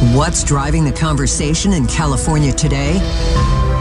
What's driving the conversation in California today?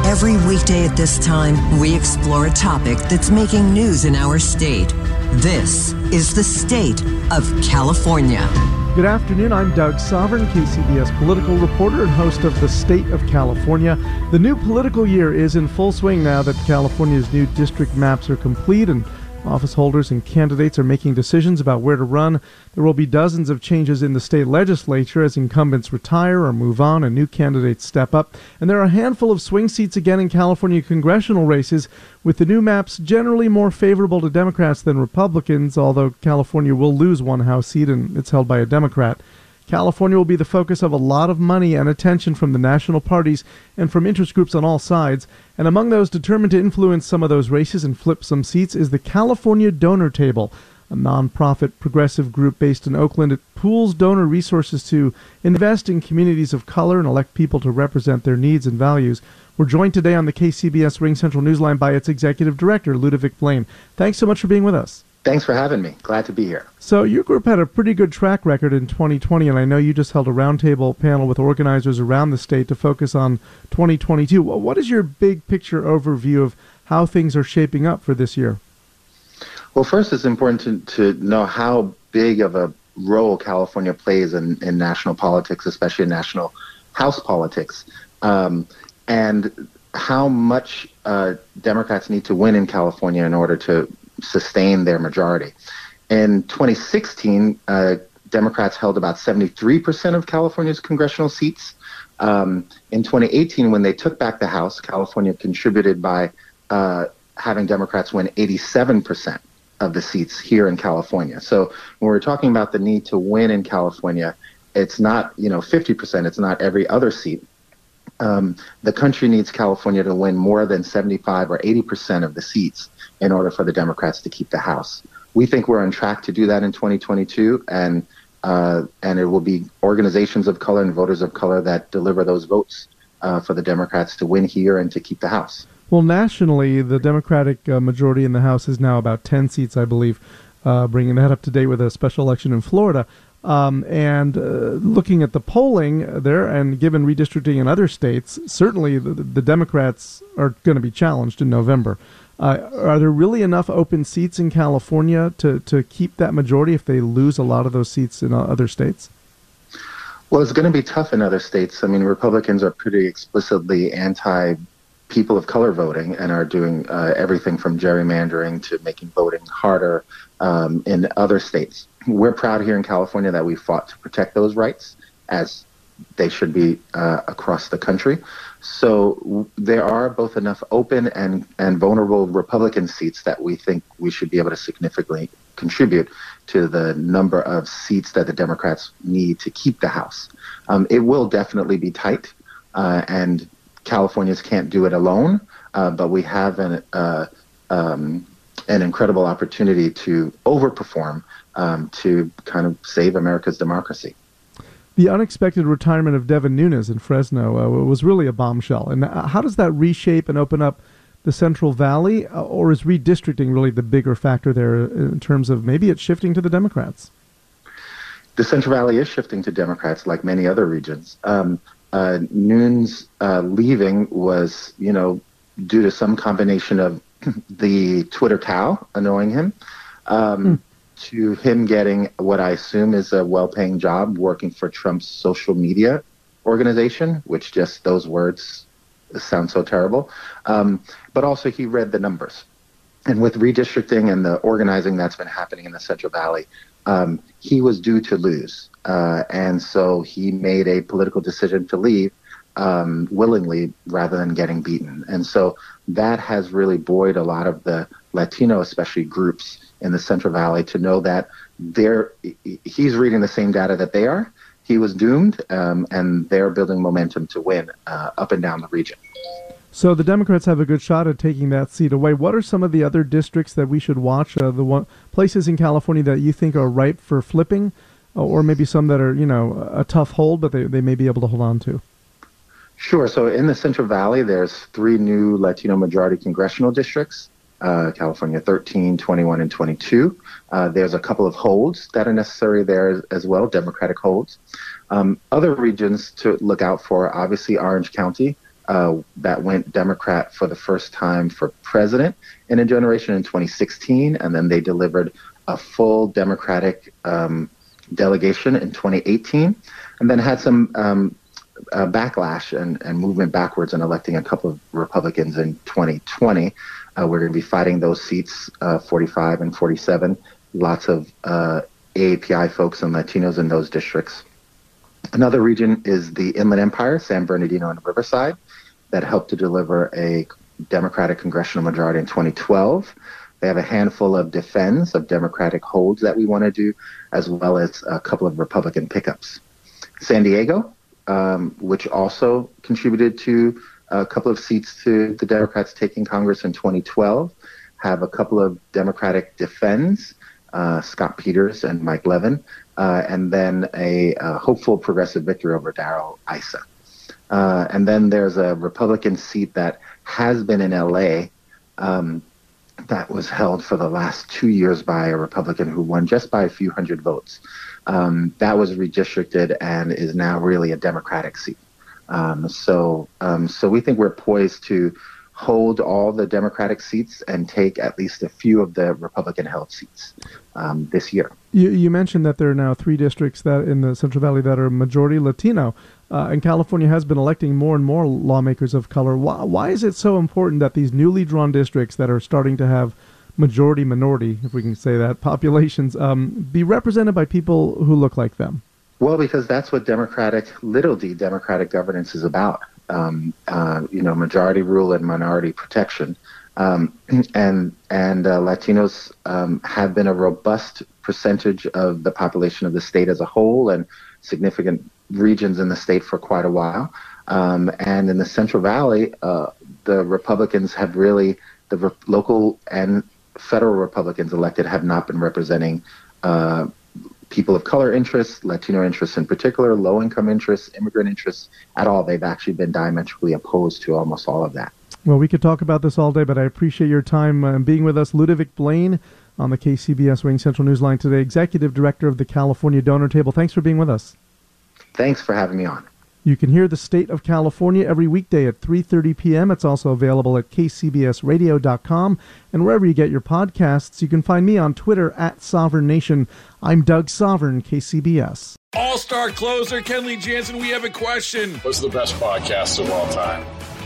Every weekday at this time, we explore a topic that's making news in our state. This is the state of California. Good afternoon. I'm Doug Sovern, KCBS political reporter and host of The State of California. The new political year is in full swing now that California's new district maps are complete and Office holders and candidates are making decisions about where to run. There will be dozens of changes in the state legislature as incumbents retire or move on and new candidates step up. And there are a handful of swing seats again in California congressional races, with the new maps generally more favorable to Democrats than Republicans, although California will lose one House seat and it's held by a Democrat. California will be the focus of a lot of money and attention from the national parties and from interest groups on all sides. And among those determined to influence some of those races and flip some seats is the California Donor Table, a nonprofit progressive group based in Oakland. It pools donor resources to invest in communities of color and elect people to represent their needs and values. We're joined today on the KCBS Ring Central Newsline by its executive director, Ludovic Blain. Thanks so much for being with us. Thanks for having me. Glad to be here. So, your group had a pretty good track record in 2020, and I know you just held a roundtable panel with organizers around the state to focus on 2022. What is your big picture overview of how things are shaping up for this year? Well, first, it's important to, to know how big of a role California plays in, in national politics, especially in national House politics, um, and how much uh, Democrats need to win in California in order to sustain their majority. In 2016, uh, Democrats held about 73% of California's congressional seats. Um, in 2018, when they took back the House, California contributed by uh, having Democrats win 87% of the seats here in California. So when we're talking about the need to win in California, it's not you know 50%. It's not every other seat. Um, the country needs California to win more than 75 or 80% of the seats in order for the Democrats to keep the House. We think we're on track to do that in 2022, and uh, and it will be organizations of color and voters of color that deliver those votes uh, for the Democrats to win here and to keep the House. Well, nationally, the Democratic uh, majority in the House is now about 10 seats, I believe, uh, bringing that up to date with a special election in Florida. Um, and uh, looking at the polling there, and given redistricting in other states, certainly the, the Democrats are going to be challenged in November. Uh, are there really enough open seats in California to, to keep that majority if they lose a lot of those seats in uh, other states? Well, it's going to be tough in other states. I mean, Republicans are pretty explicitly anti people of color voting and are doing uh, everything from gerrymandering to making voting harder um, in other states. We're proud here in California that we fought to protect those rights as they should be uh, across the country. So there are both enough open and, and vulnerable Republican seats that we think we should be able to significantly contribute to the number of seats that the Democrats need to keep the House. Um, it will definitely be tight, uh, and Californians can't do it alone, uh, but we have an, uh, um, an incredible opportunity to overperform um, to kind of save America's democracy the unexpected retirement of Devin Nunes in Fresno uh, was really a bombshell. And uh, how does that reshape and open up the Central Valley, uh, or is redistricting really the bigger factor there in terms of maybe it's shifting to the Democrats? The Central Valley is shifting to Democrats, like many other regions. Um, uh, Nunes uh, leaving was, you know, due to some combination of the Twitter cow annoying him. Um, mm to him getting what I assume is a well paying job working for Trump's social media organization, which just those words sound so terrible. Um, but also, he read the numbers. And with redistricting and the organizing that's been happening in the Central Valley, um, he was due to lose. Uh, and so he made a political decision to leave um, willingly rather than getting beaten. And so that has really buoyed a lot of the Latino, especially groups in the Central Valley, to know that they're he's reading the same data that they are. he was doomed, um, and they're building momentum to win uh, up and down the region. So the Democrats have a good shot at taking that seat away. What are some of the other districts that we should watch? Uh, the one, places in California that you think are ripe for flipping, or maybe some that are you know a tough hold, but they, they may be able to hold on to. Sure. So in the Central Valley, there's three new Latino majority congressional districts uh, California 13, 21, and 22. Uh, there's a couple of holds that are necessary there as well, Democratic holds. Um, other regions to look out for, obviously, Orange County. Uh, that went Democrat for the first time for president in a generation in 2016, and then they delivered a full Democratic um, delegation in 2018, and then had some um, uh, backlash and, and movement backwards in electing a couple of Republicans in 2020. Uh, we're going to be fighting those seats, uh, 45 and 47. Lots of uh, AAPI folks and Latinos in those districts. Another region is the Inland Empire, San Bernardino and Riverside, that helped to deliver a Democratic congressional majority in 2012. They have a handful of defends of Democratic holds that we want to do, as well as a couple of Republican pickups. San Diego, um, which also contributed to a couple of seats to the Democrats taking Congress in 2012, have a couple of Democratic defends, uh, Scott Peters and Mike Levin, uh, and then a, a, hopeful progressive victory over Darrell Issa. Uh, and then there's a Republican seat that has been in LA um, that was held for the last two years by a Republican who won just by a few hundred votes. Um, that was redistricted and is now really a Democratic seat. Um, so, um, so we think we're poised to hold all the Democratic seats and take at least a few of the Republican-held seats um, this year. You, you, mentioned that there are now three districts that in the Central Valley that are majority Latino, uh, and California has been electing more and more lawmakers of color. Why, why is it so important that these newly drawn districts that are starting to have majority minority, if we can say that, populations um, be represented by people who look like them? Well, because that's what democratic, little d democratic governance is about. Um, uh, you know, majority rule and minority protection. Um, and and uh, Latinos um, have been a robust percentage of the population of the state as a whole, and significant regions in the state for quite a while. Um, and in the Central Valley, uh, the Republicans have really the re- local and federal Republicans elected have not been representing uh, people of color interests, Latino interests in particular, low income interests, immigrant interests at all. They've actually been diametrically opposed to almost all of that. Well, we could talk about this all day, but I appreciate your time uh, being with us. Ludovic Blain on the KCBS Ring Central Newsline today, Executive Director of the California Donor Table. Thanks for being with us. Thanks for having me on. You can hear the state of California every weekday at 3:30 p.m. It's also available at kcbsradio.com and wherever you get your podcasts. You can find me on Twitter at Sovern Nation. I'm Doug Sovern, KCBS. All-star closer Kenley Jansen, we have a question. What's the best podcast of all time?